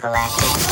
To